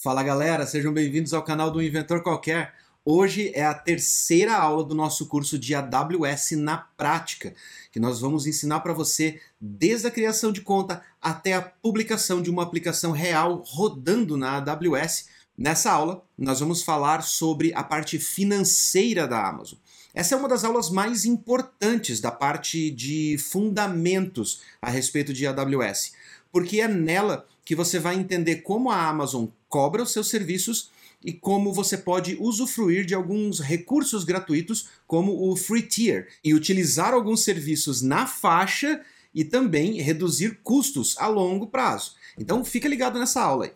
Fala galera, sejam bem-vindos ao canal do Inventor Qualquer. Hoje é a terceira aula do nosso curso de AWS na prática, que nós vamos ensinar para você desde a criação de conta até a publicação de uma aplicação real rodando na AWS. Nessa aula, nós vamos falar sobre a parte financeira da Amazon. Essa é uma das aulas mais importantes da parte de fundamentos a respeito de AWS, porque é nela que você vai entender como a Amazon cobra os seus serviços e como você pode usufruir de alguns recursos gratuitos, como o Free Tier, e utilizar alguns serviços na faixa e também reduzir custos a longo prazo. Então fica ligado nessa aula aí.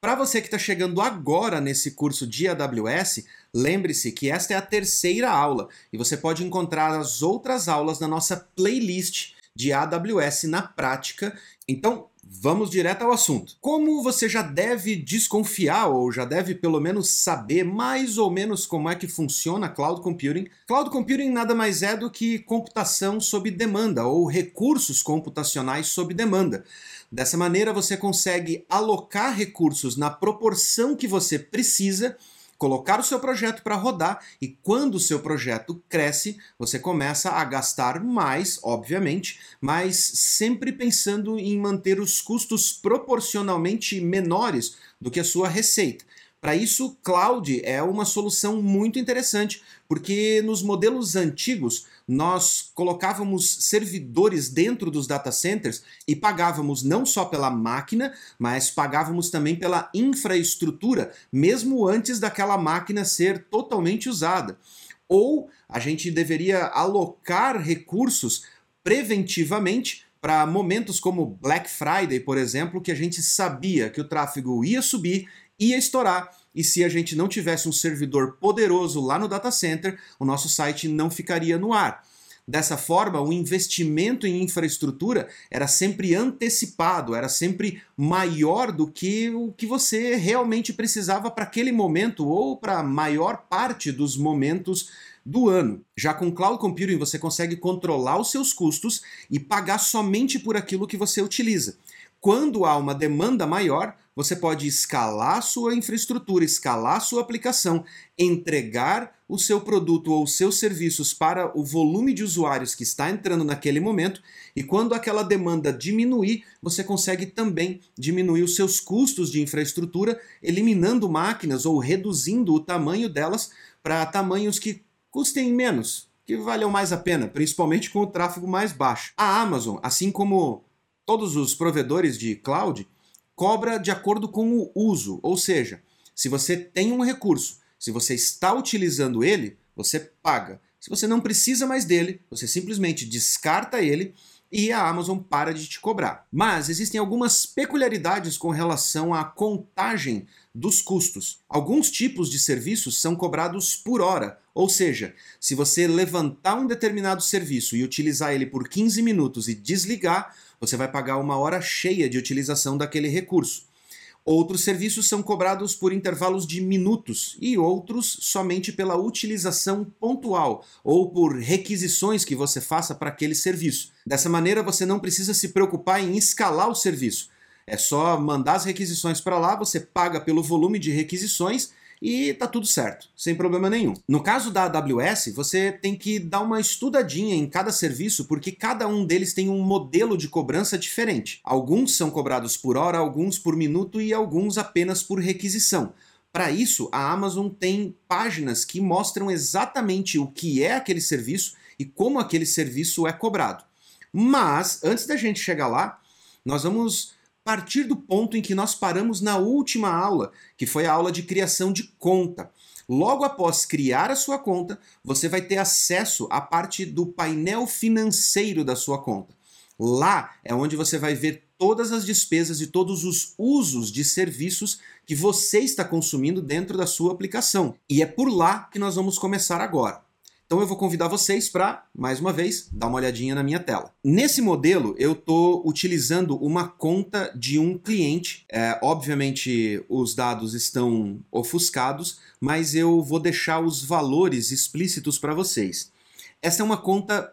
Para você que está chegando agora nesse curso de AWS, lembre-se que esta é a terceira aula e você pode encontrar as outras aulas na nossa playlist de AWS na prática. Então, vamos direto ao assunto. Como você já deve desconfiar ou já deve pelo menos saber mais ou menos como é que funciona cloud computing, cloud computing nada mais é do que computação sob demanda ou recursos computacionais sob demanda. Dessa maneira, você consegue alocar recursos na proporção que você precisa colocar o seu projeto para rodar e quando o seu projeto cresce, você começa a gastar mais, obviamente, mas sempre pensando em manter os custos proporcionalmente menores do que a sua receita. Para isso, cloud é uma solução muito interessante, porque nos modelos antigos nós colocávamos servidores dentro dos data centers e pagávamos não só pela máquina, mas pagávamos também pela infraestrutura, mesmo antes daquela máquina ser totalmente usada. Ou a gente deveria alocar recursos preventivamente para momentos como Black Friday, por exemplo, que a gente sabia que o tráfego ia subir ia estourar. E se a gente não tivesse um servidor poderoso lá no data center, o nosso site não ficaria no ar. Dessa forma, o investimento em infraestrutura era sempre antecipado, era sempre maior do que o que você realmente precisava para aquele momento ou para a maior parte dos momentos do ano. Já com Cloud Computing você consegue controlar os seus custos e pagar somente por aquilo que você utiliza. Quando há uma demanda maior, você pode escalar sua infraestrutura, escalar sua aplicação, entregar o seu produto ou seus serviços para o volume de usuários que está entrando naquele momento, e quando aquela demanda diminuir, você consegue também diminuir os seus custos de infraestrutura, eliminando máquinas ou reduzindo o tamanho delas para tamanhos que custem menos, que valham mais a pena, principalmente com o tráfego mais baixo. A Amazon, assim como todos os provedores de cloud, cobra de acordo com o uso, ou seja, se você tem um recurso, se você está utilizando ele, você paga. Se você não precisa mais dele, você simplesmente descarta ele e a Amazon para de te cobrar. Mas existem algumas peculiaridades com relação à contagem dos custos. Alguns tipos de serviços são cobrados por hora, ou seja, se você levantar um determinado serviço e utilizar ele por 15 minutos e desligar, você vai pagar uma hora cheia de utilização daquele recurso. Outros serviços são cobrados por intervalos de minutos e outros somente pela utilização pontual ou por requisições que você faça para aquele serviço. Dessa maneira, você não precisa se preocupar em escalar o serviço. É só mandar as requisições para lá, você paga pelo volume de requisições e tá tudo certo, sem problema nenhum. No caso da AWS, você tem que dar uma estudadinha em cada serviço, porque cada um deles tem um modelo de cobrança diferente. Alguns são cobrados por hora, alguns por minuto e alguns apenas por requisição. Para isso, a Amazon tem páginas que mostram exatamente o que é aquele serviço e como aquele serviço é cobrado. Mas, antes da gente chegar lá, nós vamos partir do ponto em que nós paramos na última aula, que foi a aula de criação de conta. Logo após criar a sua conta, você vai ter acesso à parte do painel financeiro da sua conta. Lá é onde você vai ver todas as despesas e todos os usos de serviços que você está consumindo dentro da sua aplicação. E é por lá que nós vamos começar agora. Então eu vou convidar vocês para, mais uma vez, dar uma olhadinha na minha tela. Nesse modelo, eu estou utilizando uma conta de um cliente. É, obviamente, os dados estão ofuscados, mas eu vou deixar os valores explícitos para vocês. Essa é uma conta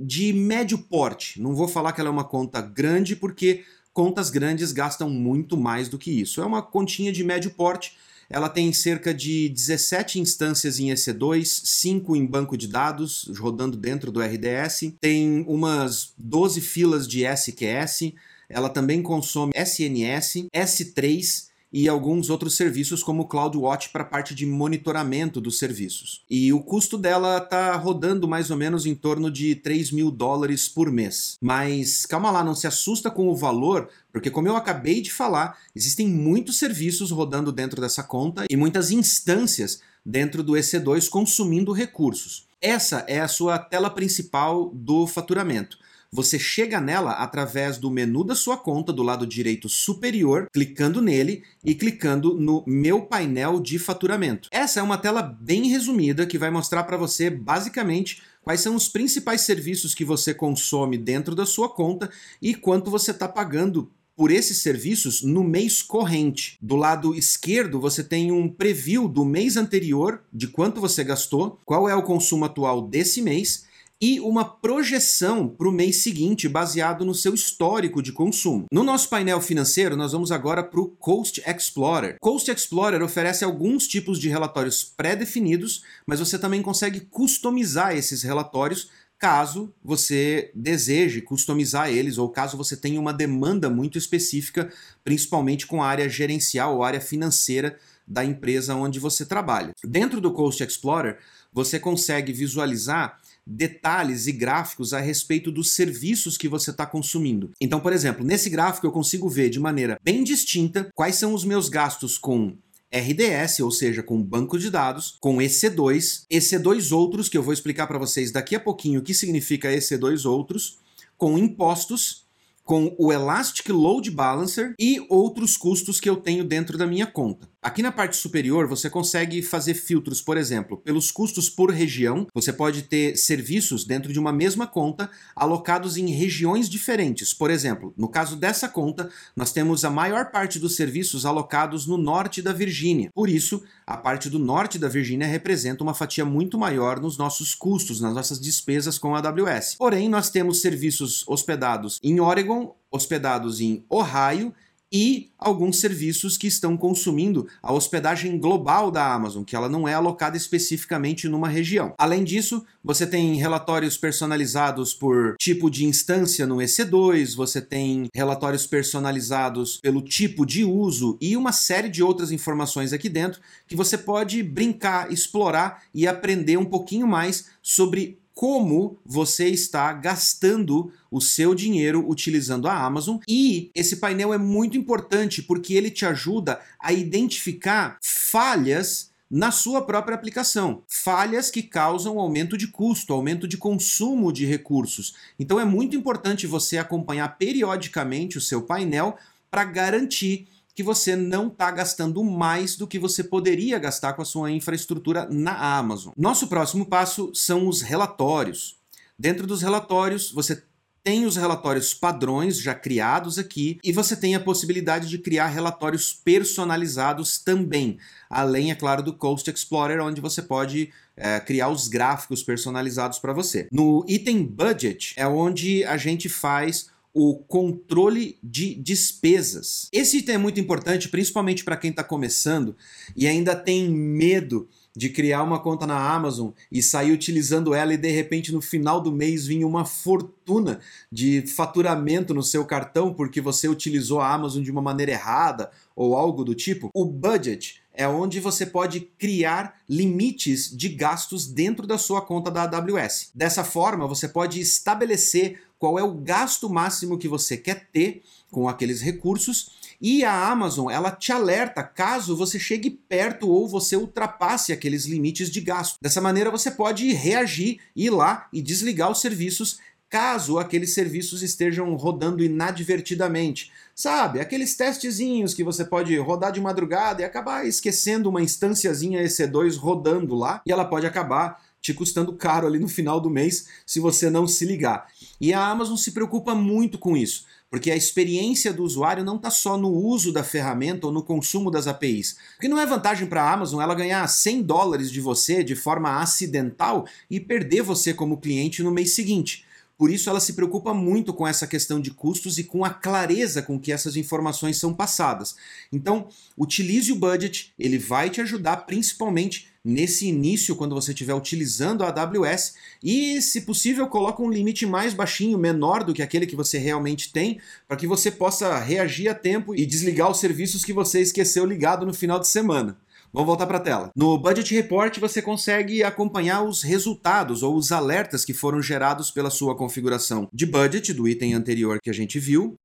de médio porte. Não vou falar que ela é uma conta grande, porque contas grandes gastam muito mais do que isso. É uma continha de médio porte. Ela tem cerca de 17 instâncias em EC2, 5 em banco de dados, rodando dentro do RDS, tem umas 12 filas de SQS, ela também consome SNS, S3 e alguns outros serviços como o CloudWatch para a parte de monitoramento dos serviços. E o custo dela está rodando mais ou menos em torno de 3 mil dólares por mês. Mas calma lá, não se assusta com o valor, porque como eu acabei de falar, existem muitos serviços rodando dentro dessa conta e muitas instâncias dentro do EC2 consumindo recursos. Essa é a sua tela principal do faturamento. Você chega nela através do menu da sua conta do lado direito superior, clicando nele e clicando no Meu painel de faturamento. Essa é uma tela bem resumida que vai mostrar para você basicamente quais são os principais serviços que você consome dentro da sua conta e quanto você está pagando por esses serviços no mês corrente. Do lado esquerdo, você tem um preview do mês anterior, de quanto você gastou, qual é o consumo atual desse mês e uma projeção para o mês seguinte baseado no seu histórico de consumo. No nosso painel financeiro, nós vamos agora para o Coast Explorer. Coast Explorer oferece alguns tipos de relatórios pré-definidos, mas você também consegue customizar esses relatórios caso você deseje customizar eles ou caso você tenha uma demanda muito específica, principalmente com a área gerencial ou área financeira da empresa onde você trabalha. Dentro do Coast Explorer, você consegue visualizar detalhes e gráficos a respeito dos serviços que você está consumindo. Então, por exemplo, nesse gráfico eu consigo ver de maneira bem distinta quais são os meus gastos com RDS, ou seja, com banco de dados, com EC2, EC2 outros, que eu vou explicar para vocês daqui a pouquinho o que significa EC2 outros, com impostos com o Elastic Load Balancer e outros custos que eu tenho dentro da minha conta. Aqui na parte superior você consegue fazer filtros, por exemplo, pelos custos por região. Você pode ter serviços dentro de uma mesma conta alocados em regiões diferentes. Por exemplo, no caso dessa conta, nós temos a maior parte dos serviços alocados no norte da Virgínia. Por isso, a parte do norte da Virgínia representa uma fatia muito maior nos nossos custos, nas nossas despesas com a AWS. Porém, nós temos serviços hospedados em Oregon, hospedados em Ohio e alguns serviços que estão consumindo a hospedagem global da Amazon, que ela não é alocada especificamente numa região. Além disso, você tem relatórios personalizados por tipo de instância no EC2, você tem relatórios personalizados pelo tipo de uso e uma série de outras informações aqui dentro que você pode brincar, explorar e aprender um pouquinho mais sobre como você está gastando o seu dinheiro utilizando a Amazon. E esse painel é muito importante porque ele te ajuda a identificar falhas na sua própria aplicação. Falhas que causam aumento de custo, aumento de consumo de recursos. Então é muito importante você acompanhar periodicamente o seu painel para garantir que você não está gastando mais do que você poderia gastar com a sua infraestrutura na Amazon. Nosso próximo passo são os relatórios. Dentro dos relatórios, você tem os relatórios padrões já criados aqui e você tem a possibilidade de criar relatórios personalizados também, além, é claro, do Coast Explorer, onde você pode é, criar os gráficos personalizados para você. No item Budget é onde a gente faz o controle de despesas. Esse item é muito importante, principalmente para quem está começando e ainda tem medo de criar uma conta na Amazon e sair utilizando ela e de repente no final do mês vir uma fortuna de faturamento no seu cartão porque você utilizou a Amazon de uma maneira errada ou algo do tipo. O budget é onde você pode criar limites de gastos dentro da sua conta da AWS. Dessa forma, você pode estabelecer qual é o gasto máximo que você quer ter com aqueles recursos e a Amazon ela te alerta caso você chegue perto ou você ultrapasse aqueles limites de gasto. Dessa maneira você pode reagir, ir lá e desligar os serviços caso aqueles serviços estejam rodando inadvertidamente. Sabe, aqueles testezinhos que você pode rodar de madrugada e acabar esquecendo uma instânciazinha EC2 rodando lá e ela pode acabar te custando caro ali no final do mês se você não se ligar. E a Amazon se preocupa muito com isso, porque a experiência do usuário não está só no uso da ferramenta ou no consumo das APIs. Porque não é vantagem para a Amazon ela ganhar 100 dólares de você de forma acidental e perder você como cliente no mês seguinte. Por isso ela se preocupa muito com essa questão de custos e com a clareza com que essas informações são passadas. Então, utilize o budget, ele vai te ajudar principalmente nesse início quando você estiver utilizando a AWS e, se possível, coloque um limite mais baixinho, menor do que aquele que você realmente tem, para que você possa reagir a tempo e desligar os serviços que você esqueceu ligado no final de semana. Vamos voltar para a tela. No Budget Report você consegue acompanhar os resultados ou os alertas que foram gerados pela sua configuração de budget do item anterior que a gente viu.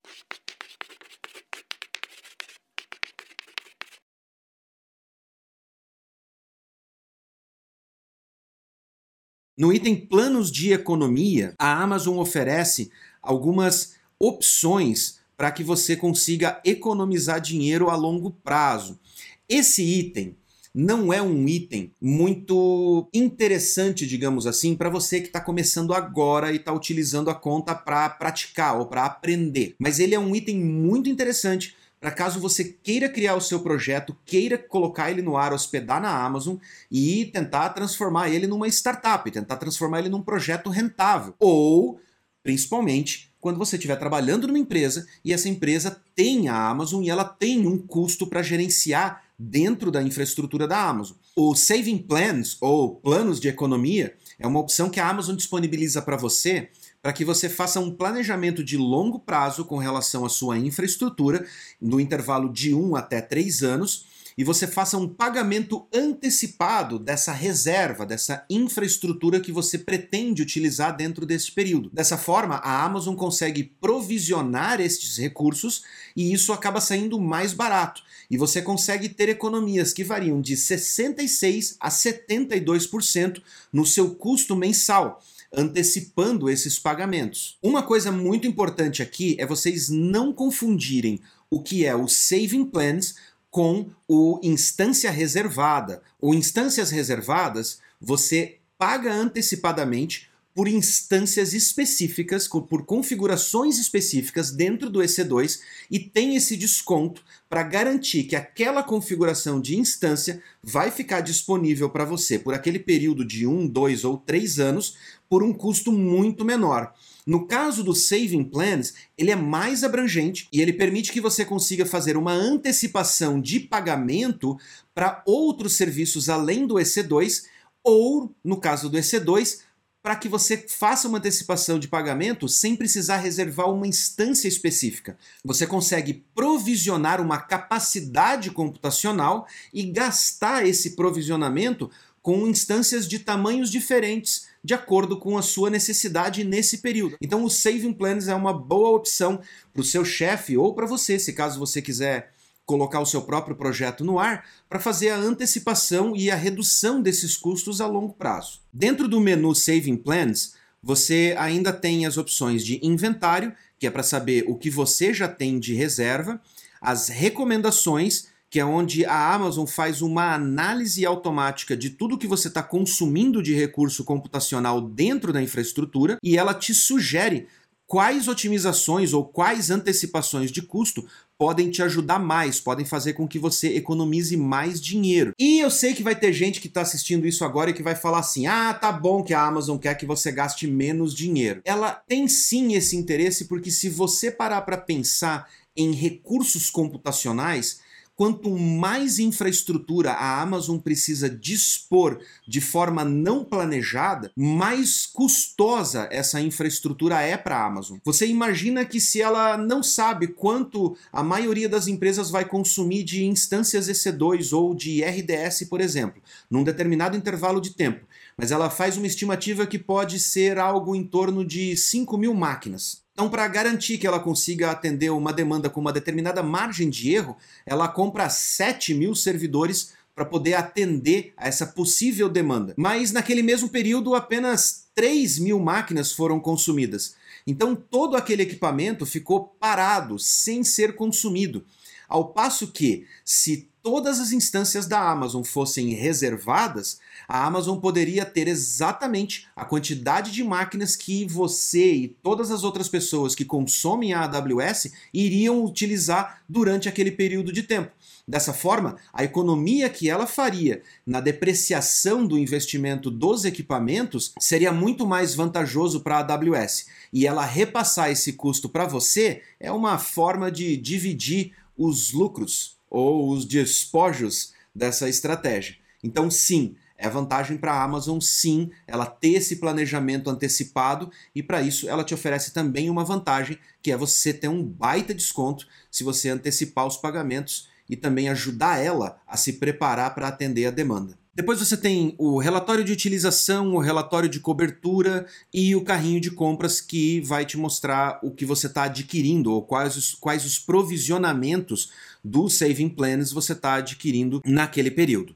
No item Planos de Economia, a Amazon oferece algumas opções para que você consiga economizar dinheiro a longo prazo. Esse item não é um item muito interessante, digamos assim, para você que está começando agora e está utilizando a conta para praticar ou para aprender. Mas ele é um item muito interessante para caso você queira criar o seu projeto, queira colocar ele no ar, hospedar na Amazon e tentar transformar ele numa startup, tentar transformar ele num projeto rentável. Ou, principalmente, quando você estiver trabalhando numa empresa e essa empresa tem a Amazon e ela tem um custo para gerenciar dentro da infraestrutura da Amazon. O Saving Plans, ou planos de economia, é uma opção que a Amazon disponibiliza para você para que você faça um planejamento de longo prazo com relação à sua infraestrutura, no intervalo de 1 até 3 anos, e você faça um pagamento antecipado dessa reserva, dessa infraestrutura que você pretende utilizar dentro desse período. Dessa forma, a Amazon consegue provisionar estes recursos e isso acaba saindo mais barato. E você consegue ter economias que variam de 66 a 72% no seu custo mensal antecipando esses pagamentos. Uma coisa muito importante aqui é vocês não confundirem o que é o Saving Plans com o instância reservada. O instâncias reservadas, você paga antecipadamente por instâncias específicas, por configurações específicas dentro do EC2 e tem esse desconto para garantir que aquela configuração de instância vai ficar disponível para você por aquele período de um, dois ou três anos por um custo muito menor. No caso do Saving Plans, ele é mais abrangente e ele permite que você consiga fazer uma antecipação de pagamento para outros serviços além do EC2 ou, no caso do EC2, para que você faça uma antecipação de pagamento sem precisar reservar uma instância específica. Você consegue provisionar uma capacidade computacional e gastar esse provisionamento com instâncias de tamanhos diferentes de acordo com a sua necessidade nesse período. Então o Saving Plans é uma boa opção para o seu chefe ou para você, se caso você quiser colocar o seu próprio projeto no ar, para fazer a antecipação e a redução desses custos a longo prazo. Dentro do menu Saving Plans, você ainda tem as opções de inventário, que é para saber o que você já tem de reserva, as recomendações, que é onde a Amazon faz uma análise automática de tudo que você está consumindo de recurso computacional dentro da infraestrutura e ela te sugere quais otimizações ou quais antecipações de custo podem te ajudar mais, podem fazer com que você economize mais dinheiro. E eu sei que vai ter gente que está assistindo isso agora e que vai falar assim: ah, tá bom que a Amazon quer que você gaste menos dinheiro. Ela tem sim esse interesse, porque se você parar para pensar em recursos computacionais, quanto mais infraestrutura a Amazon precisa dispor de forma não planejada, mais custosa essa infraestrutura é para a Amazon. Você imagina que se ela não sabe quanto a maioria das empresas vai consumir de instâncias EC2 ou de RDS, por exemplo, num determinado intervalo de tempo, mas ela faz uma estimativa que pode ser algo em torno de 5 mil máquinas. Então, para garantir que ela consiga atender uma demanda com uma determinada margem de erro, ela compra 7 mil servidores para poder atender a essa possível demanda. Mas naquele mesmo período, apenas 3 mil máquinas foram consumidas. Então, todo aquele equipamento ficou parado, sem ser consumido. Ao passo que, se todas as instâncias da Amazon fossem reservadas, a Amazon poderia ter exatamente a quantidade de máquinas que você e todas as outras pessoas que consomem a AWS iriam utilizar durante aquele período de tempo. Dessa forma, a economia que ela faria na depreciação do investimento dos equipamentos seria muito mais vantajoso para a AWS. E ela repassar esse custo para você é uma forma de dividir os lucros ou os despojos dessa estratégia. Então, sim, é vantagem para a Amazon, sim, ela ter esse planejamento antecipado e para isso ela te oferece também uma vantagem, que é você ter um baita desconto se você antecipar os pagamentos e também ajudar ela a se preparar para atender a demanda. Depois você tem o relatório de utilização, o relatório de cobertura e o carrinho de compras que vai te mostrar o que você está adquirindo ou quais os, quais os provisionamentos do Saving Plans você está adquirindo naquele período.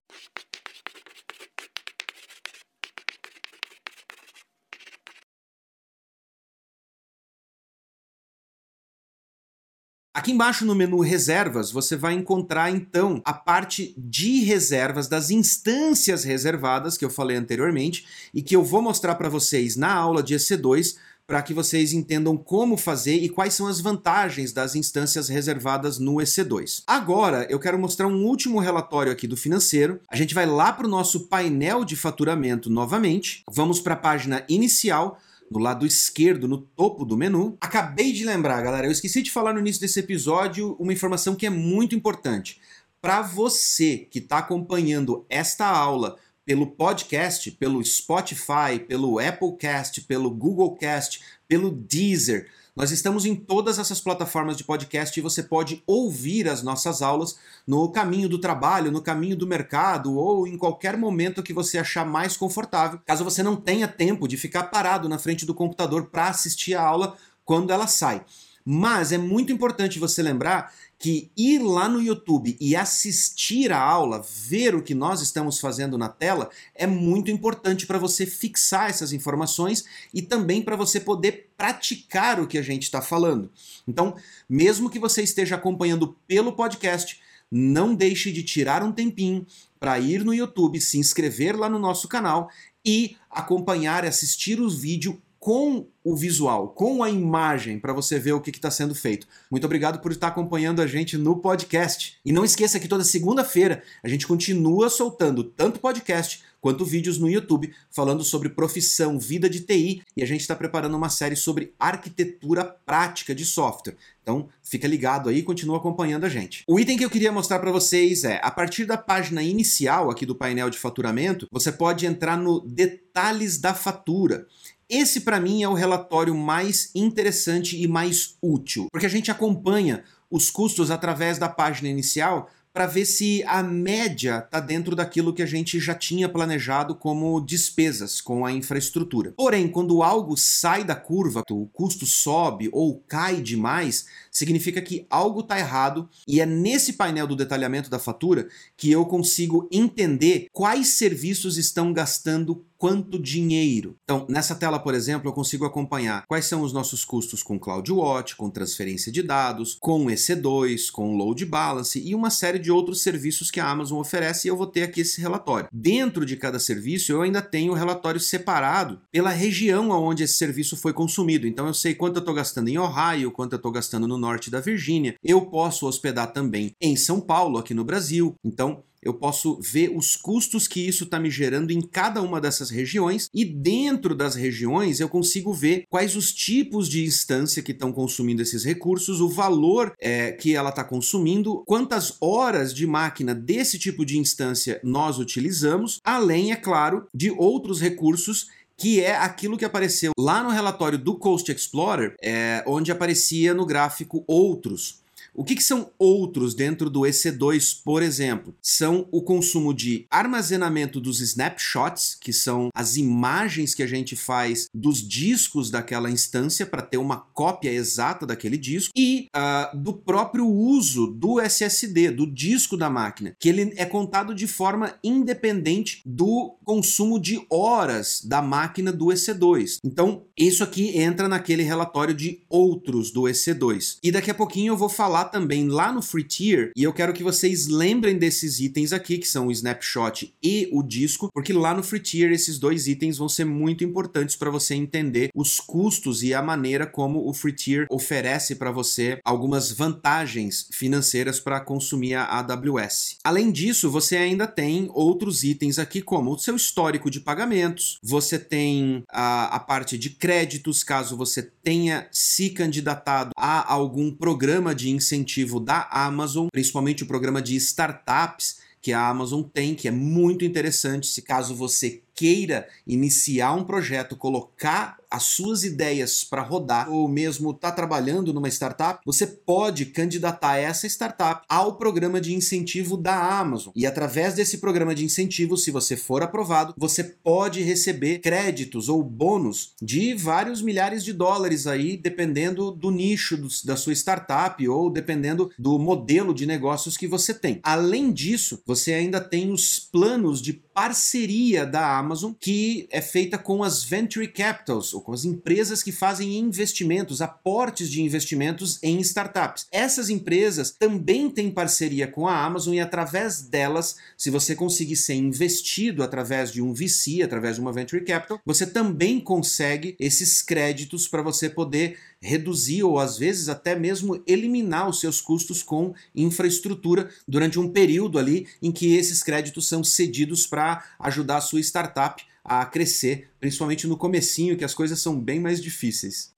Aqui embaixo no menu Reservas, você vai encontrar então a parte de reservas das instâncias reservadas que eu falei anteriormente e que eu vou mostrar para vocês na aula de EC2 para que vocês entendam como fazer e quais são as vantagens das instâncias reservadas no EC2. Agora, eu quero mostrar um último relatório aqui do financeiro. A gente vai lá para o nosso painel de faturamento novamente, vamos para a página inicial, no lado esquerdo, no topo do menu. Acabei de lembrar, galera, eu esqueci de falar no início desse episódio uma informação que é muito importante. Para você que está acompanhando esta aula pelo podcast, pelo Spotify, pelo Apple Cast, pelo Google Cast, pelo Deezer, nós estamos em todas essas plataformas de podcast e você pode ouvir as nossas aulas no caminho do trabalho, no caminho do mercado ou em qualquer momento que você achar mais confortável, caso você não tenha tempo de ficar parado na frente do computador para assistir a aula quando ela sai. Mas é muito importante você lembrar que ir lá no YouTube e assistir a aula, ver o que nós estamos fazendo na tela, é muito importante para você fixar essas informações e também para você poder praticar o que a gente está falando. Então, mesmo que você esteja acompanhando pelo podcast, não deixe de tirar um tempinho para ir no YouTube, se inscrever lá no nosso canal e acompanhar assistir os vídeos com o visual, com a imagem, para você ver o que está sendo feito. Muito obrigado por estar acompanhando a gente no podcast. E não esqueça que toda segunda-feira a gente continua soltando tanto podcast quanto vídeos no YouTube falando sobre profissão, vida de TI e a gente está preparando uma série sobre arquitetura prática de software. Então fica ligado aí e continua acompanhando a gente. O item que eu queria mostrar para vocês é, a partir da página inicial aqui do painel de faturamento, você pode entrar no detalhes da fatura. Esse, para mim, é o relatório mais interessante e mais útil, porque a gente acompanha os custos através da página inicial para ver se a média está dentro daquilo que a gente já tinha planejado como despesas com a infraestrutura. Porém, quando algo sai da curva, o custo sobe ou cai demais, significa que algo está errado e é nesse painel do detalhamento da fatura que eu consigo entender quais serviços estão gastando quanto dinheiro. Então, nessa tela, por exemplo, eu consigo acompanhar quais são os nossos custos com CloudWatch, com transferência de dados, com EC2, com load balance e uma série de outros serviços que a Amazon oferece e eu vou ter aqui esse relatório. Dentro de cada serviço, eu ainda tenho o relatório separado pela região onde esse serviço foi consumido. Então, eu sei quanto eu estou gastando em Ohio, quanto eu estou gastando no norte da Virgínia. Eu posso hospedar também em São Paulo, aqui no Brasil. Então, eu posso ver os custos que isso está me gerando em cada uma dessas regiões e dentro das regiões eu consigo ver quais os tipos de instância que estão consumindo esses recursos, o valor é, que ela está consumindo, quantas horas de máquina desse tipo de instância nós utilizamos, além, é claro, de outros recursos que é aquilo que apareceu lá no relatório do Coast Explorer, é, onde aparecia no gráfico outros. O que, que, são outros dentro do EC2, por exemplo? São o consumo de armazenamento dos snapshots, que são as imagens que a gente faz dos discos daquela instância para ter uma cópia exata daquele disco, e uh, do próprio uso do SSD, do disco da máquina, que ele é contado de forma independente do consumo de horas da máquina do EC2. Então, isso aqui entra naquele relatório de outros do EC2. E daqui a pouquinho eu vou falar falar também lá no Free Tier, e eu quero que vocês lembrem desses itens aqui, que são o snapshot e o disco, porque lá no Free Tier esses dois itens vão ser muito importantes para você entender os custos e a maneira como o Free Tier oferece para você algumas vantagens financeiras para consumir a AWS. Além disso, você ainda tem outros itens aqui, como o seu histórico de pagamentos, você tem a, a parte de créditos, caso você tenha se candidatado a algum programa de incentivo da Amazon, principalmente o programa de startups que a Amazon tem, que é muito interessante. Se caso você queira iniciar um projeto, colocar as suas ideias para rodar, ou mesmo está trabalhando numa startup, você pode candidatar essa startup ao programa de incentivo da Amazon. E através desse programa de incentivo, se você for aprovado, você pode receber créditos ou bônus de vários milhares de dólares aí, dependendo do nicho do, da sua startup ou dependendo do modelo de negócios que você tem. Além disso, você ainda tem os planos de parceria da Amazon que é feita com as venture capitals, ou com as empresas que fazem investimentos, aportes de investimentos em startups. Essas empresas também têm parceria com a Amazon e através delas, se você conseguir ser investido através de um VC, através de uma venture capital, você também consegue esses créditos para você poder reduzir ou às vezes até mesmo eliminar os seus custos com infraestrutura durante um período ali em que esses créditos são cedidos para ajudar a sua startup a crescer, principalmente no comecinho que as coisas são bem mais difíceis.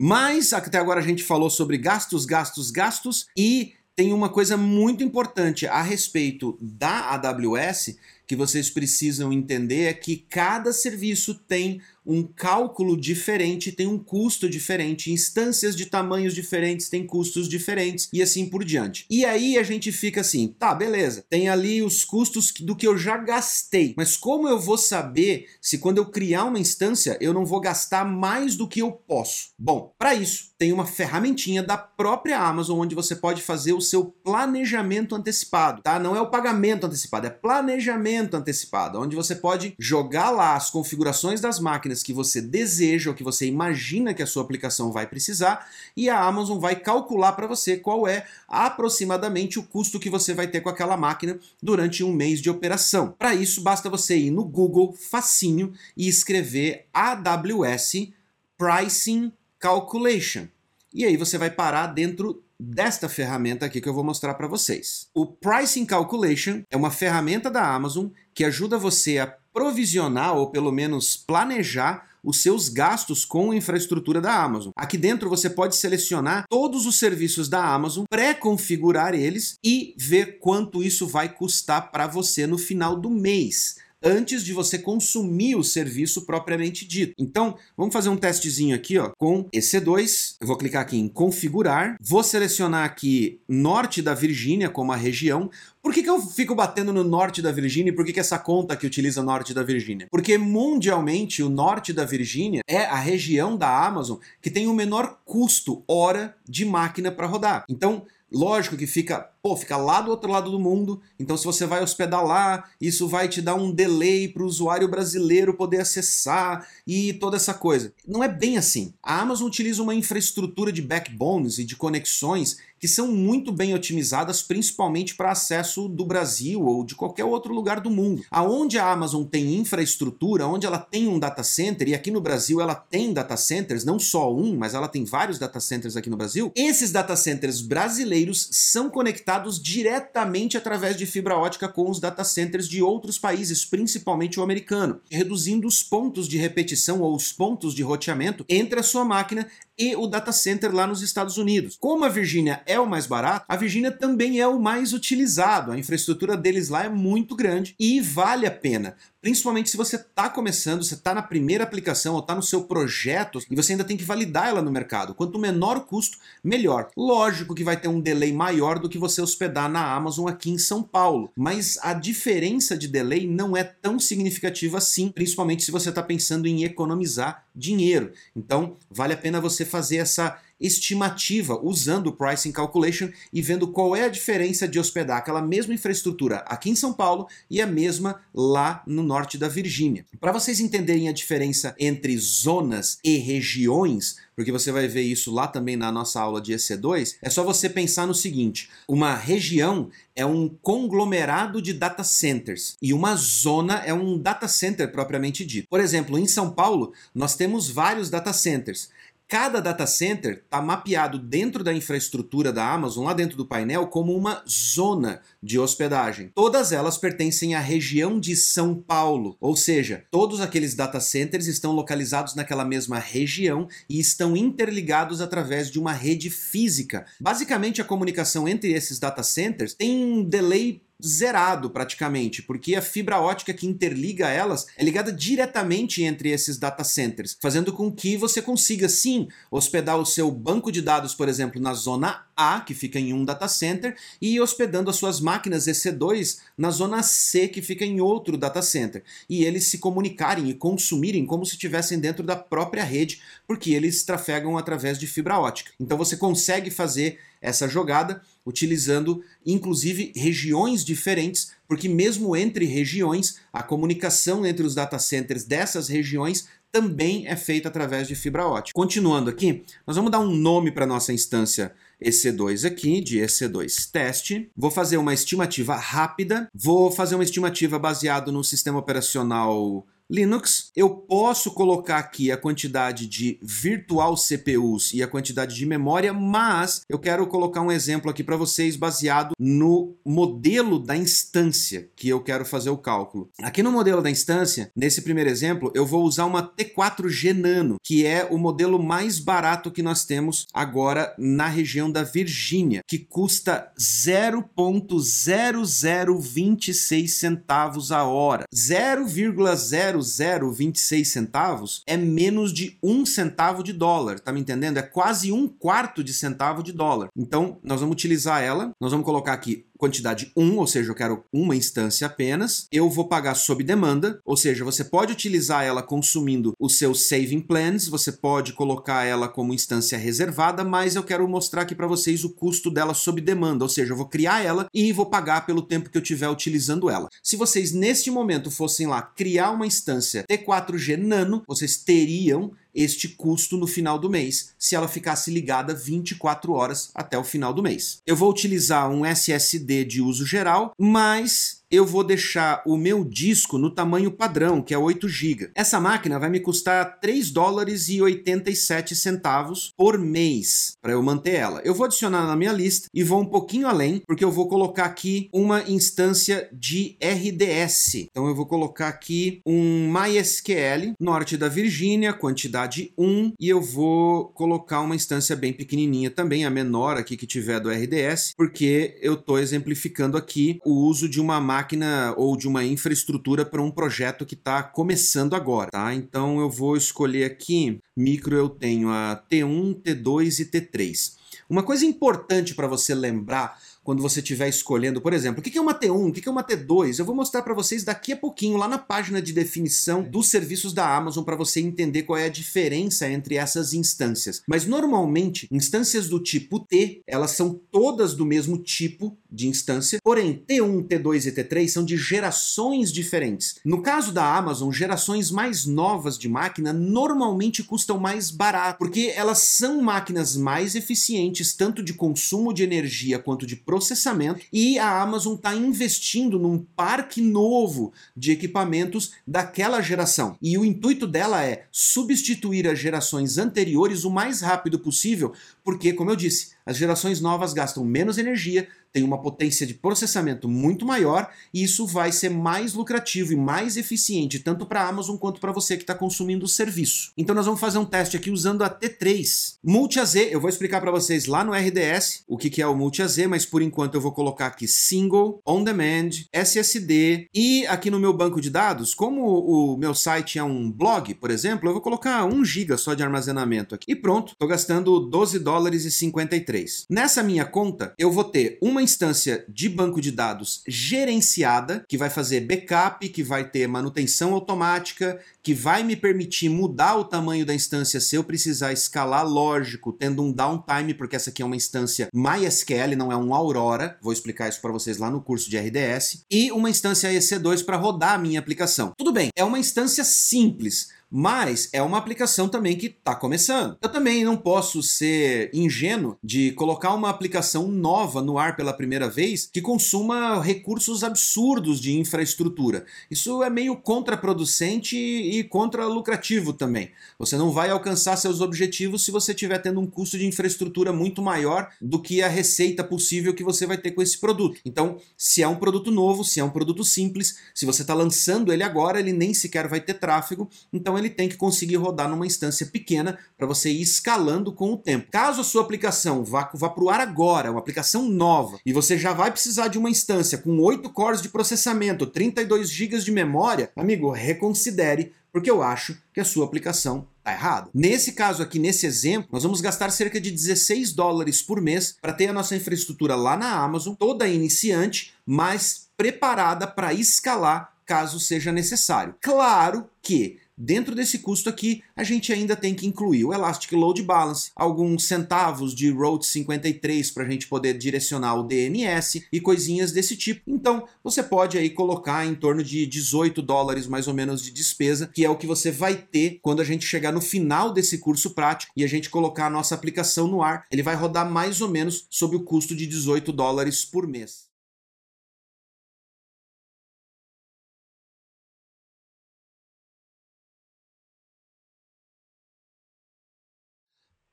Mas até agora a gente falou sobre gastos, gastos, gastos e tem uma coisa muito importante a respeito da AWS que vocês precisam entender é que cada serviço tem um cálculo diferente, tem um custo diferente, instâncias de tamanhos diferentes têm custos diferentes e assim por diante. E aí a gente fica assim, tá, beleza, tem ali os custos do que eu já gastei, mas como eu vou saber se quando eu criar uma instância eu não vou gastar mais do que eu posso? Bom, para isso tem uma ferramentinha da própria Amazon onde você pode fazer o seu planejamento antecipado, tá? Não é o pagamento antecipado, é planejamento antecipado, onde você pode jogar lá as configurações das máquinas que você deseja ou que você imagina que a sua aplicação vai precisar e a Amazon vai calcular para você qual é aproximadamente o custo que você vai ter com aquela máquina durante um mês de operação. Para isso, basta você ir no Google facinho e escrever AWS Pricing Calculation. E aí você vai parar dentro desta ferramenta aqui que eu vou mostrar para vocês. O Pricing Calculation é uma ferramenta da Amazon que ajuda você a provisionar ou pelo menos planejar os seus gastos com a infraestrutura da Amazon. Aqui dentro você pode selecionar todos os serviços da Amazon, pré-configurar eles e ver quanto isso vai custar para você no final do mês antes de você consumir o serviço propriamente dito. Então, vamos fazer um testezinho aqui, ó, com EC2. Eu vou clicar aqui em configurar, vou selecionar aqui norte da Virgínia como a região. Por que, que eu fico batendo no norte da Virgínia e por que, que essa conta que utiliza norte da Virgínia? Porque mundialmente o norte da Virgínia é a região da Amazon que tem o menor custo hora de máquina para rodar. Então, lógico que fica pô, fica lá do outro lado do mundo, então se você vai hospedar lá, isso vai te dar um delay para o usuário brasileiro poder acessar e toda essa coisa. Não é bem assim. A Amazon utiliza uma infraestrutura de backbones e de conexões que são muito bem otimizadas, principalmente para acesso do Brasil ou de qualquer outro lugar do mundo. Aonde a Amazon tem infraestrutura, onde ela tem um data center, e aqui no Brasil ela tem data centers, não só um, mas ela tem vários data centers aqui no Brasil, esses data centers brasileiros são conectados conectados diretamente através de fibra ótica com os data centers de outros países, principalmente o americano, reduzindo os pontos de repetição ou os pontos de roteamento entre a sua máquina e o data center lá nos Estados Unidos. Como a Virgínia é o mais barato, a Virgínia também é o mais utilizado. A infraestrutura deles lá é muito grande e vale a pena principalmente se você está começando, você está na primeira aplicação ou está no seu projeto e você ainda tem que validar ela no mercado. Quanto menor o custo, melhor. Lógico que vai ter um delay maior do que você hospedar na Amazon aqui em São Paulo, mas a diferença de delay não é tão significativa assim, principalmente se você está pensando em economizar dinheiro. Então, vale a pena você fazer essa estimativa usando o Pricing Calculation e vendo qual é a diferença de hospedar aquela mesma infraestrutura aqui em São Paulo e a mesma lá no norte da Virgínia. Para vocês entenderem a diferença entre zonas e regiões, porque você vai ver isso lá também na nossa aula de EC2, é só você pensar no seguinte: uma região é um conglomerado de data centers e uma zona é um data center propriamente dito. Por exemplo, em São Paulo, nós temos vários data centers. Cada data center está mapeado dentro da infraestrutura da Amazon, lá dentro do painel, como uma zona de hospedagem. Todas elas pertencem à região de São Paulo, ou seja, todos aqueles data centers estão localizados naquela mesma região e estão interligados através de uma rede física. Basicamente, a comunicação entre esses data centers tem um delay zerado praticamente, porque a fibra ótica que interliga elas é ligada diretamente entre esses data centers, fazendo com que você consiga sim hospedar o seu banco de dados, por exemplo, na zona A, que fica em um data center, e hospedando as suas máquinas EC2 na zona C, que fica em outro data center, e eles se comunicarem e consumirem como se estivessem dentro da própria rede, porque eles trafegam através de fibra ótica. Então você consegue fazer essa jogada utilizando inclusive regiões diferentes, porque mesmo entre regiões, a comunicação entre os data centers dessas regiões também é feita através de fibra ótica. Continuando aqui, nós vamos dar um nome para nossa instância EC2 aqui, de EC2 teste. Vou fazer uma estimativa rápida, vou fazer uma estimativa baseado no sistema operacional Linux, eu posso colocar aqui a quantidade de virtual CPUs e a quantidade de memória, mas eu quero colocar um exemplo aqui para vocês baseado no modelo da instância que eu quero fazer o cálculo. Aqui no modelo da instância, nesse primeiro exemplo, eu vou usar uma T4G Nano, que é o modelo mais barato que nós temos agora na região da Virgínia, que custa 0.0026 centavos a hora. 0,0 0,026 centavos é menos de um centavo de dólar, tá me entendendo? É quase um quarto de centavo de dólar. Então, nós vamos utilizar ela, nós vamos colocar aqui quantidade 1, ou seja, eu quero uma instância apenas. Eu vou pagar sob demanda, ou seja, você pode utilizar ela consumindo os seus saving plans, você pode colocar ela como instância reservada, mas eu quero mostrar aqui para vocês o custo dela sob demanda, ou seja, eu vou criar ela e vou pagar pelo tempo que eu estiver utilizando ela. Se vocês neste momento fossem lá criar uma instância T4G Nano, vocês teriam este custo no final do mês, se ela ficasse ligada 24 horas até o final do mês. Eu vou utilizar um SSD de uso geral, mas eu vou deixar o meu disco no tamanho padrão, que é 8 GB. Essa máquina vai me custar 3 dólares e 87 centavos por mês para eu manter ela. Eu vou adicionar na minha lista e vou um pouquinho além, porque eu vou colocar aqui uma instância de RDS. Então eu vou colocar aqui um MySQL, norte da Virgínia, quantidade 1, e eu vou colocar uma instância bem pequenininha também, a menor aqui que tiver do RDS, porque eu estou exemplificando aqui o uso de uma máquina máquina ou de uma infraestrutura para um projeto que está começando agora, tá? Então eu vou escolher aqui, micro eu tenho a T1, T2 e T3. Uma coisa importante para você lembrar quando você estiver escolhendo, por exemplo, o que é uma T1, o que é uma T2, eu vou mostrar para vocês daqui a pouquinho lá na página de definição dos serviços da Amazon para você entender qual é a diferença entre essas instâncias. Mas normalmente, instâncias do tipo T, elas são todas do mesmo tipo de instância, porém T1, T2 e T3 são de gerações diferentes. No caso da Amazon, gerações mais novas de máquina normalmente custam mais barato, porque elas são máquinas mais eficientes tanto de consumo de energia quanto de processamento e a Amazon está investindo num parque novo de equipamentos daquela geração. E o intuito dela é substituir as gerações anteriores o mais rápido possível, porque, como eu disse, as gerações novas gastam menos energia, tem uma potência de processamento muito maior e isso vai ser mais lucrativo e mais eficiente tanto para a Amazon quanto para você que está consumindo o serviço. Então nós vamos fazer um teste aqui usando a T3. Multi-AZ, eu vou explicar para vocês lá no RDS o que, que é o Multi-AZ, mas por enquanto eu vou colocar aqui Single, On Demand, SSD e aqui no meu banco de dados, como o meu site é um blog, por exemplo, eu vou colocar 1 GB só de armazenamento aqui. E pronto, estou gastando 12 dólares e 53. Nessa minha conta, eu vou ter uma instância de banco de dados gerenciada, que vai fazer backup, que vai ter manutenção automática, que vai me permitir mudar o tamanho da instância se eu precisar escalar, lógico, tendo um downtime, porque essa aqui é uma instância MySQL, não é um Aurora, vou explicar isso para vocês lá no curso de RDS, e uma instância EC2 para rodar a minha aplicação. Tudo bem, é uma instância simples, mas é uma aplicação também que está começando. Eu também não posso ser ingênuo de colocar uma aplicação nova no ar pela primeira vez que consuma recursos absurdos de infraestrutura. Isso é meio contraproducente e contra-lucrativo também. Você não vai alcançar seus objetivos se você estiver tendo um custo de infraestrutura muito maior do que a receita possível que você vai ter com esse produto. Então, se é um produto novo, se é um produto simples, se você está lançando ele agora, ele nem sequer vai ter tráfego, então ele ele tem que conseguir rodar numa instância pequena para você ir escalando com o tempo. Caso a sua aplicação vá, vá para o ar agora, uma aplicação nova, e você já vai precisar de uma instância com 8 cores de processamento, 32 GB de memória, amigo, reconsidere, porque eu acho que a sua aplicação está errada. Nesse caso aqui, nesse exemplo, nós vamos gastar cerca de 16 dólares por mês para ter a nossa infraestrutura lá na Amazon, toda iniciante, mas preparada para escalar caso seja necessário. Claro que Dentro desse custo aqui, a gente ainda tem que incluir o Elastic Load Balance, alguns centavos de Route 53 para a gente poder direcionar o DNS e coisinhas desse tipo. Então, você pode aí colocar em torno de 18 dólares mais ou menos de despesa, que é o que você vai ter quando a gente chegar no final desse curso prático e a gente colocar a nossa aplicação no ar. Ele vai rodar mais ou menos sob o custo de 18 dólares por mês.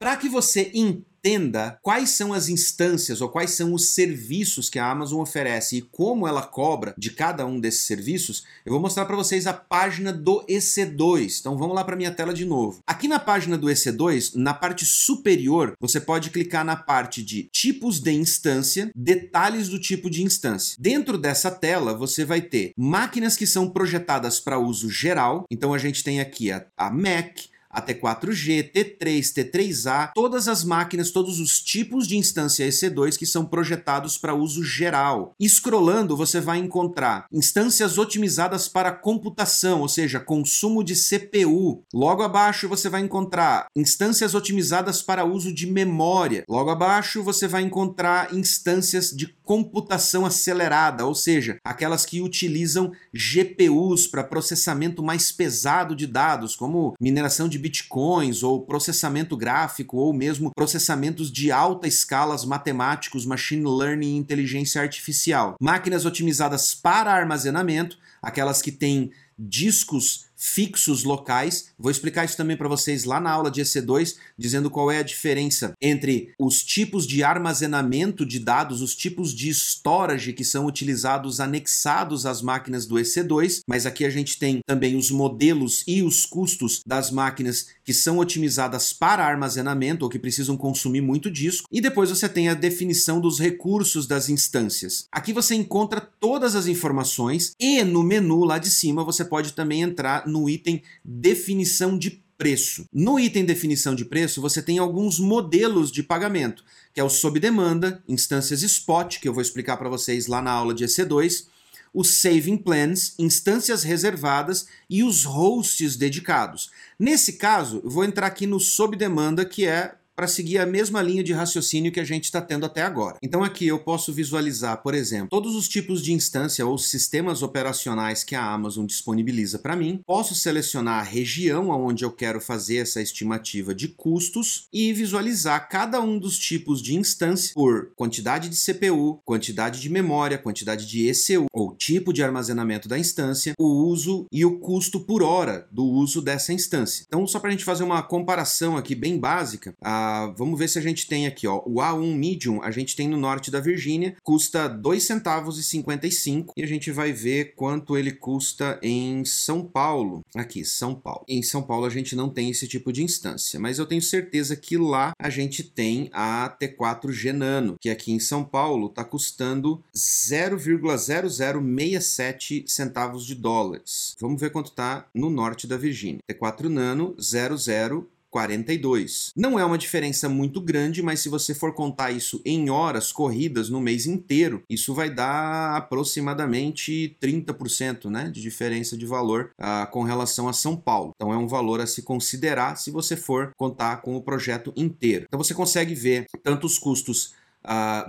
Para que você entenda quais são as instâncias ou quais são os serviços que a Amazon oferece e como ela cobra de cada um desses serviços, eu vou mostrar para vocês a página do EC2. Então vamos lá para minha tela de novo. Aqui na página do EC2, na parte superior, você pode clicar na parte de tipos de instância, detalhes do tipo de instância. Dentro dessa tela, você vai ter máquinas que são projetadas para uso geral. Então a gente tem aqui a, a Mac, a T4G, T3, T3A, todas as máquinas, todos os tipos de instância EC2 que são projetados para uso geral. Escrolando, você vai encontrar instâncias otimizadas para computação, ou seja, consumo de CPU. Logo abaixo, você vai encontrar instâncias otimizadas para uso de memória. Logo abaixo, você vai encontrar instâncias de computação acelerada, ou seja, aquelas que utilizam GPUs para processamento mais pesado de dados, como mineração de bitcoins, ou processamento gráfico, ou mesmo processamentos de alta escala matemáticos, machine learning e inteligência artificial. Máquinas otimizadas para armazenamento, aquelas que têm discos fixos locais. Vou explicar isso também para vocês lá na aula de EC2, dizendo qual é a diferença entre os tipos de armazenamento de dados, os tipos de storage que são utilizados anexados às máquinas do EC2, mas aqui a gente tem também os modelos e os custos das máquinas que são otimizadas para armazenamento ou que precisam consumir muito disco, e depois você tem a definição dos recursos das instâncias. Aqui você encontra todas as informações e no menu lá de cima você pode também entrar no item definição de preço. No item definição de preço, você tem alguns modelos de pagamento, que é o sob demanda, instâncias spot, que eu vou explicar para vocês lá na aula de EC2, os saving plans, instâncias reservadas e os hosts dedicados. Nesse caso, eu vou entrar aqui no sob demanda, que é para seguir a mesma linha de raciocínio que a gente está tendo até agora. Então aqui eu posso visualizar, por exemplo, todos os tipos de instância ou sistemas operacionais que a Amazon disponibiliza para mim. Posso selecionar a região onde eu quero fazer essa estimativa de custos e visualizar cada um dos tipos de instância por quantidade de CPU, quantidade de memória, quantidade de ECU ou tipo de armazenamento da instância, o uso e o custo por hora do uso dessa instância. Então, só para a gente fazer uma comparação aqui bem básica, a Uh, vamos ver se a gente tem aqui, ó. O A1 Medium, a gente tem no norte da Virgínia, custa 2 centavos e 55 e a gente vai ver quanto ele custa em São Paulo. Aqui, São Paulo. Em São Paulo a gente não tem esse tipo de instância, mas eu tenho certeza que lá a gente tem a T4G Nano, que aqui em São Paulo está custando 0,0067 centavos de dólares. Vamos ver quanto está no norte da Virgínia. T4 Nano 00 42. Não é uma diferença muito grande, mas se você for contar isso em horas corridas no mês inteiro, isso vai dar aproximadamente 30% né, de diferença de valor uh, com relação a São Paulo. Então é um valor a se considerar se você for contar com o projeto inteiro. Então você consegue ver tanto os custos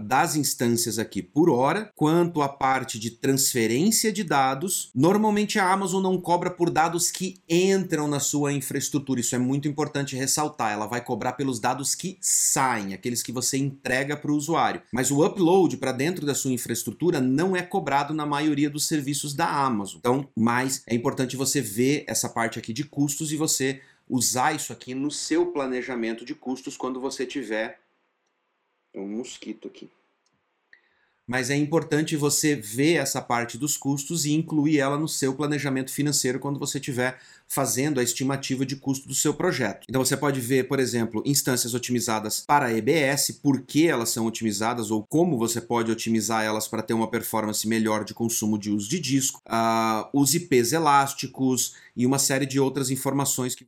das instâncias aqui por hora, quanto a parte de transferência de dados. Normalmente a Amazon não cobra por dados que entram na sua infraestrutura, isso é muito importante ressaltar. Ela vai cobrar pelos dados que saem, aqueles que você entrega para o usuário. Mas o upload para dentro da sua infraestrutura não é cobrado na maioria dos serviços da Amazon. Então, mas é importante você ver essa parte aqui de custos e você usar isso aqui no seu planejamento de custos quando você tiver é um mosquito aqui. Mas é importante você ver essa parte dos custos e incluir ela no seu planejamento financeiro quando você estiver fazendo a estimativa de custo do seu projeto. Então você pode ver, por exemplo, instâncias otimizadas para EBS, por que elas são otimizadas ou como você pode otimizar elas para ter uma performance melhor de consumo de uso de disco, uh, os IPs elásticos e uma série de outras informações que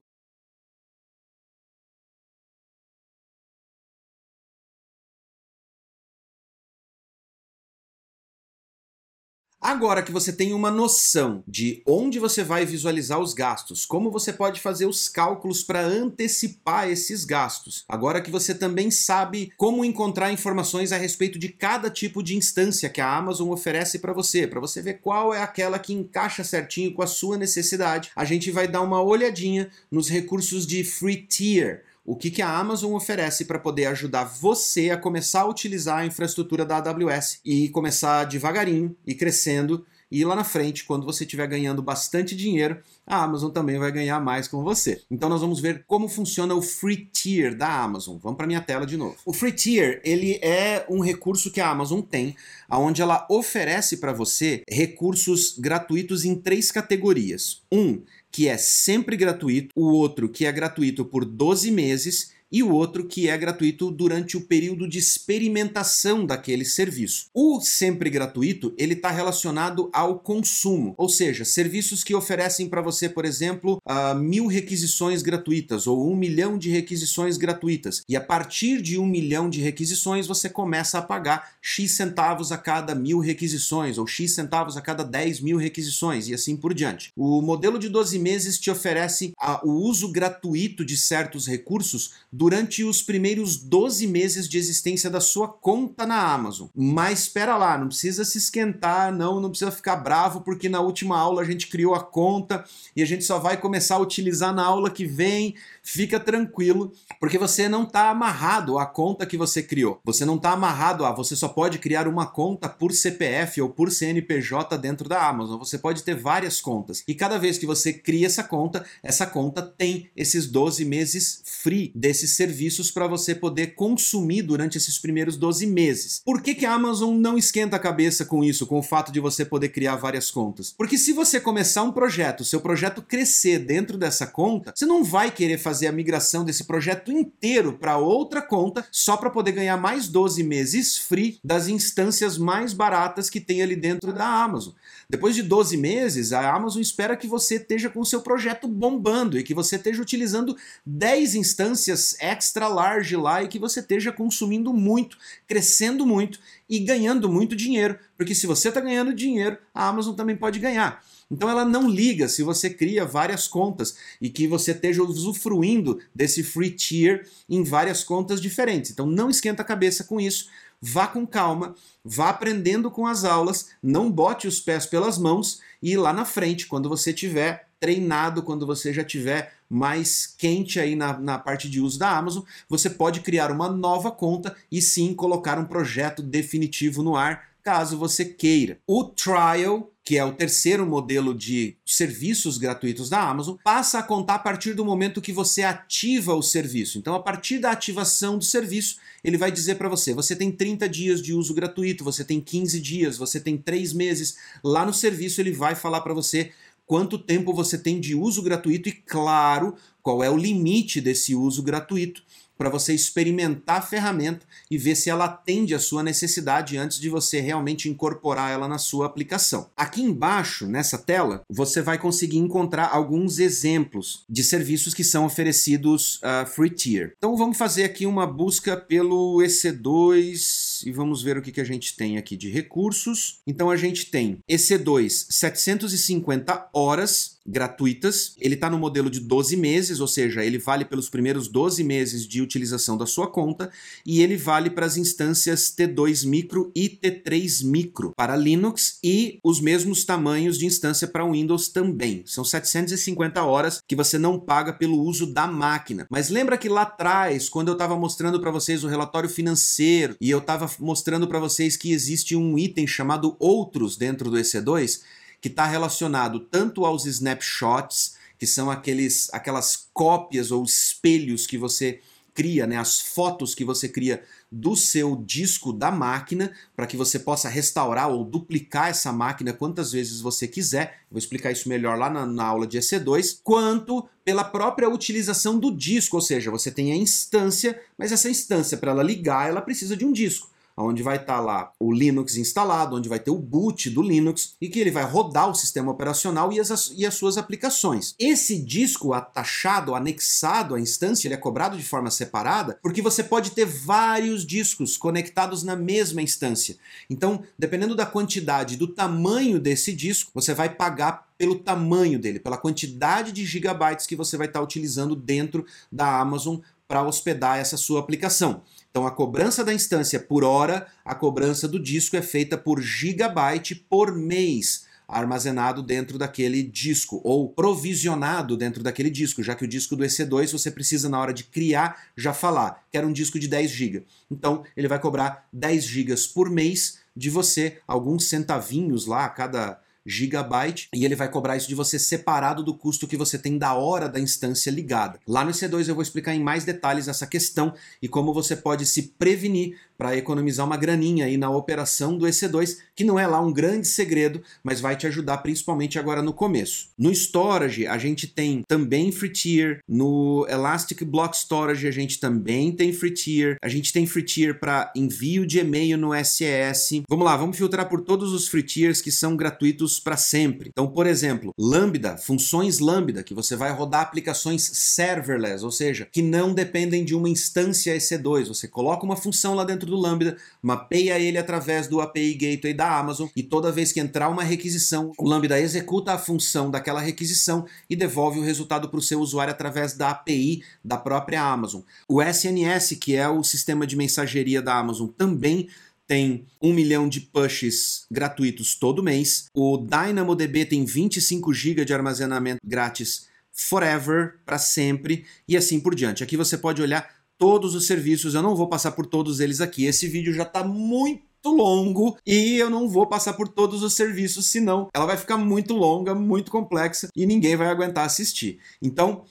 Agora que você tem uma noção de onde você vai visualizar os gastos, como você pode fazer os cálculos para antecipar esses gastos, agora que você também sabe como encontrar informações a respeito de cada tipo de instância que a Amazon oferece para você, para você ver qual é aquela que encaixa certinho com a sua necessidade, a gente vai dar uma olhadinha nos recursos de free tier o que, que a Amazon oferece para poder ajudar você a começar a utilizar a infraestrutura da AWS e começar devagarinho e crescendo. E lá na frente, quando você estiver ganhando bastante dinheiro, a Amazon também vai ganhar mais com você. Então nós vamos ver como funciona o Free Tier da Amazon. Vamos para minha tela de novo. O Free Tier, ele é um recurso que a Amazon tem, onde ela oferece para você recursos gratuitos em três categorias. Um, que é sempre gratuito, o outro que é gratuito por 12 meses e o outro que é gratuito durante o período de experimentação daquele serviço. O sempre gratuito ele está relacionado ao consumo, ou seja, serviços que oferecem para você, por exemplo, uh, mil requisições gratuitas ou um milhão de requisições gratuitas. E a partir de um milhão de requisições você começa a pagar x centavos a cada mil requisições ou x centavos a cada 10 mil requisições e assim por diante. O modelo de 12 meses te oferece uh, o uso gratuito de certos recursos durante os primeiros 12 meses de existência da sua conta na Amazon. Mas espera lá, não precisa se esquentar, não, não precisa ficar bravo, porque na última aula a gente criou a conta e a gente só vai começar a utilizar na aula que vem. Fica tranquilo, porque você não está amarrado à conta que você criou. Você não está amarrado a você só pode criar uma conta por CPF ou por CNPJ dentro da Amazon. Você pode ter várias contas. E cada vez que você cria essa conta, essa conta tem esses 12 meses free desses serviços para você poder consumir durante esses primeiros 12 meses. Por que, que a Amazon não esquenta a cabeça com isso, com o fato de você poder criar várias contas? Porque se você começar um projeto, seu projeto crescer dentro dessa conta, você não vai querer fazer a migração desse projeto inteiro para outra conta só para poder ganhar mais 12 meses free das instâncias mais baratas que tem ali dentro da Amazon. Depois de 12 meses, a Amazon espera que você esteja com o seu projeto bombando e que você esteja utilizando 10 instâncias extra large lá e que você esteja consumindo muito, crescendo muito e ganhando muito dinheiro. Porque se você está ganhando dinheiro, a Amazon também pode ganhar. Então ela não liga se você cria várias contas e que você esteja usufruindo desse free tier em várias contas diferentes. Então não esquenta a cabeça com isso vá com calma, vá aprendendo com as aulas, não bote os pés pelas mãos e lá na frente, quando você tiver treinado, quando você já tiver mais quente aí na, na parte de uso da Amazon, você pode criar uma nova conta e sim colocar um projeto definitivo no ar caso você queira. O trial que é o terceiro modelo de serviços gratuitos da Amazon, passa a contar a partir do momento que você ativa o serviço. Então, a partir da ativação do serviço, ele vai dizer para você: você tem 30 dias de uso gratuito, você tem 15 dias, você tem 3 meses. Lá no serviço, ele vai falar para você quanto tempo você tem de uso gratuito e, claro, qual é o limite desse uso gratuito para você experimentar a ferramenta e ver se ela atende a sua necessidade antes de você realmente incorporar ela na sua aplicação. Aqui embaixo, nessa tela, você vai conseguir encontrar alguns exemplos de serviços que são oferecidos uh, free tier. Então vamos fazer aqui uma busca pelo EC2 e vamos ver o que, que a gente tem aqui de recursos. Então a gente tem EC2 750 horas gratuitas. Ele está no modelo de 12 meses, ou seja, ele vale pelos primeiros 12 meses de utilização da sua conta e ele vale para as instâncias T2 micro e T3 micro para Linux e os mesmos tamanhos de instância para Windows também. São 750 horas que você não paga pelo uso da máquina. Mas lembra que lá atrás, quando eu estava mostrando para vocês o relatório financeiro e eu estava mostrando para vocês que existe um item chamado outros dentro do EC2, que está relacionado tanto aos snapshots, que são aqueles, aquelas cópias ou espelhos que você cria, né, as fotos que você cria do seu disco da máquina, para que você possa restaurar ou duplicar essa máquina quantas vezes você quiser. Vou explicar isso melhor lá na, na aula de EC2, quanto pela própria utilização do disco, ou seja, você tem a instância, mas essa instância, para ela ligar, ela precisa de um disco onde vai estar tá lá o Linux instalado, onde vai ter o boot do Linux e que ele vai rodar o sistema operacional e as, e as suas aplicações. Esse disco atachado, anexado à instância, ele é cobrado de forma separada porque você pode ter vários discos conectados na mesma instância. Então, dependendo da quantidade, do tamanho desse disco, você vai pagar pelo tamanho dele, pela quantidade de gigabytes que você vai estar tá utilizando dentro da Amazon para hospedar essa sua aplicação. Então a cobrança da instância por hora, a cobrança do disco é feita por gigabyte por mês armazenado dentro daquele disco ou provisionado dentro daquele disco, já que o disco do EC2 você precisa na hora de criar já falar, quero um disco de 10 GB. Então ele vai cobrar 10 GB por mês de você, alguns centavinhos lá a cada gigabyte e ele vai cobrar isso de você separado do custo que você tem da hora da instância ligada. Lá no C2 eu vou explicar em mais detalhes essa questão e como você pode se prevenir para economizar uma graninha aí na operação do EC2, que não é lá um grande segredo, mas vai te ajudar principalmente agora no começo. No storage, a gente tem também free tier, no Elastic Block Storage a gente também tem free tier, a gente tem free tier para envio de e-mail no SES. Vamos lá, vamos filtrar por todos os free tiers que são gratuitos para sempre. Então, por exemplo, Lambda, funções Lambda, que você vai rodar aplicações serverless, ou seja, que não dependem de uma instância EC2. Você coloca uma função lá dentro dentro do Lambda, mapeia ele através do API Gateway da Amazon e toda vez que entrar uma requisição, o Lambda executa a função daquela requisição e devolve o resultado para o seu usuário através da API da própria Amazon. O SNS, que é o sistema de mensageria da Amazon, também tem 1 milhão de pushes gratuitos todo mês. O DynamoDB tem 25 GB de armazenamento grátis forever, para sempre, e assim por diante. Aqui você pode olhar todos os serviços. Eu não vou passar por todos eles aqui. Esse vídeo já está muito longo e eu não vou passar por todos os serviços, senão ela vai ficar muito longa, muito complexa e ninguém vai aguentar assistir. Então,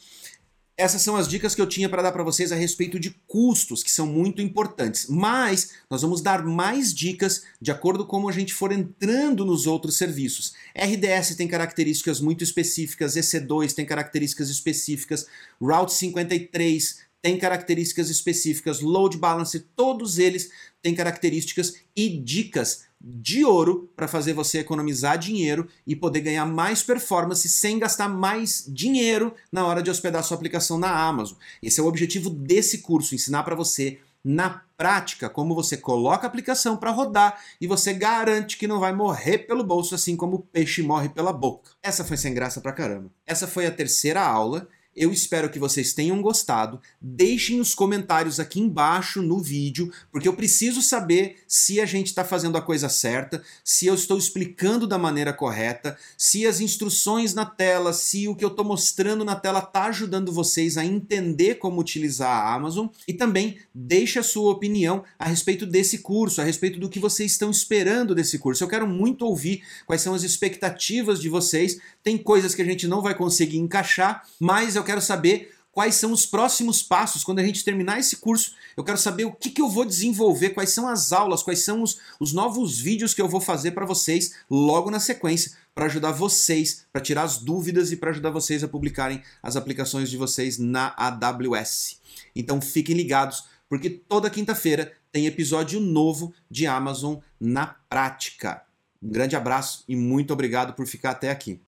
essas são as dicas que eu tinha para dar para vocês a respeito de custos, que são muito importantes. Mas nós vamos dar mais dicas de acordo com como a gente for entrando nos outros serviços. RDS tem características muito específicas, EC2 tem características específicas, Route 53 tem características específicas, load balance, todos eles têm características e dicas de ouro para fazer você economizar dinheiro e poder ganhar mais performance sem gastar mais dinheiro na hora de hospedar sua aplicação na Amazon. Esse é o objetivo desse curso, ensinar para você na prática como você coloca a aplicação para rodar e você garante que não vai morrer pelo bolso assim como o peixe morre pela boca. Essa foi sem graça pra caramba. Essa foi a terceira aula Eu espero que vocês tenham gostado. Deixem os comentários aqui embaixo no vídeo, porque eu preciso saber se a gente está fazendo a coisa certa, se eu estou explicando da maneira correta, se as instruções na tela, se o que eu estou mostrando na tela está ajudando vocês a entender como utilizar a Amazon. E também deixe a sua opinião a respeito desse curso, a respeito do que vocês estão esperando desse curso. Eu quero muito ouvir quais são as expectativas de vocês. Tem coisas que a gente não vai conseguir encaixar, mas eu quero saber quais são os próximos passos quando a gente terminar esse curso. Eu quero saber o que, que eu vou desenvolver, quais são as aulas, quais são os, os novos vídeos que eu vou fazer para vocês logo na sequência, para ajudar vocês, para tirar as dúvidas e para ajudar vocês a publicarem as aplicações de vocês na AWS. Então fiquem ligados, porque toda quinta-feira tem episódio novo de Amazon na prática. Um grande abraço e muito obrigado por ficar até aqui.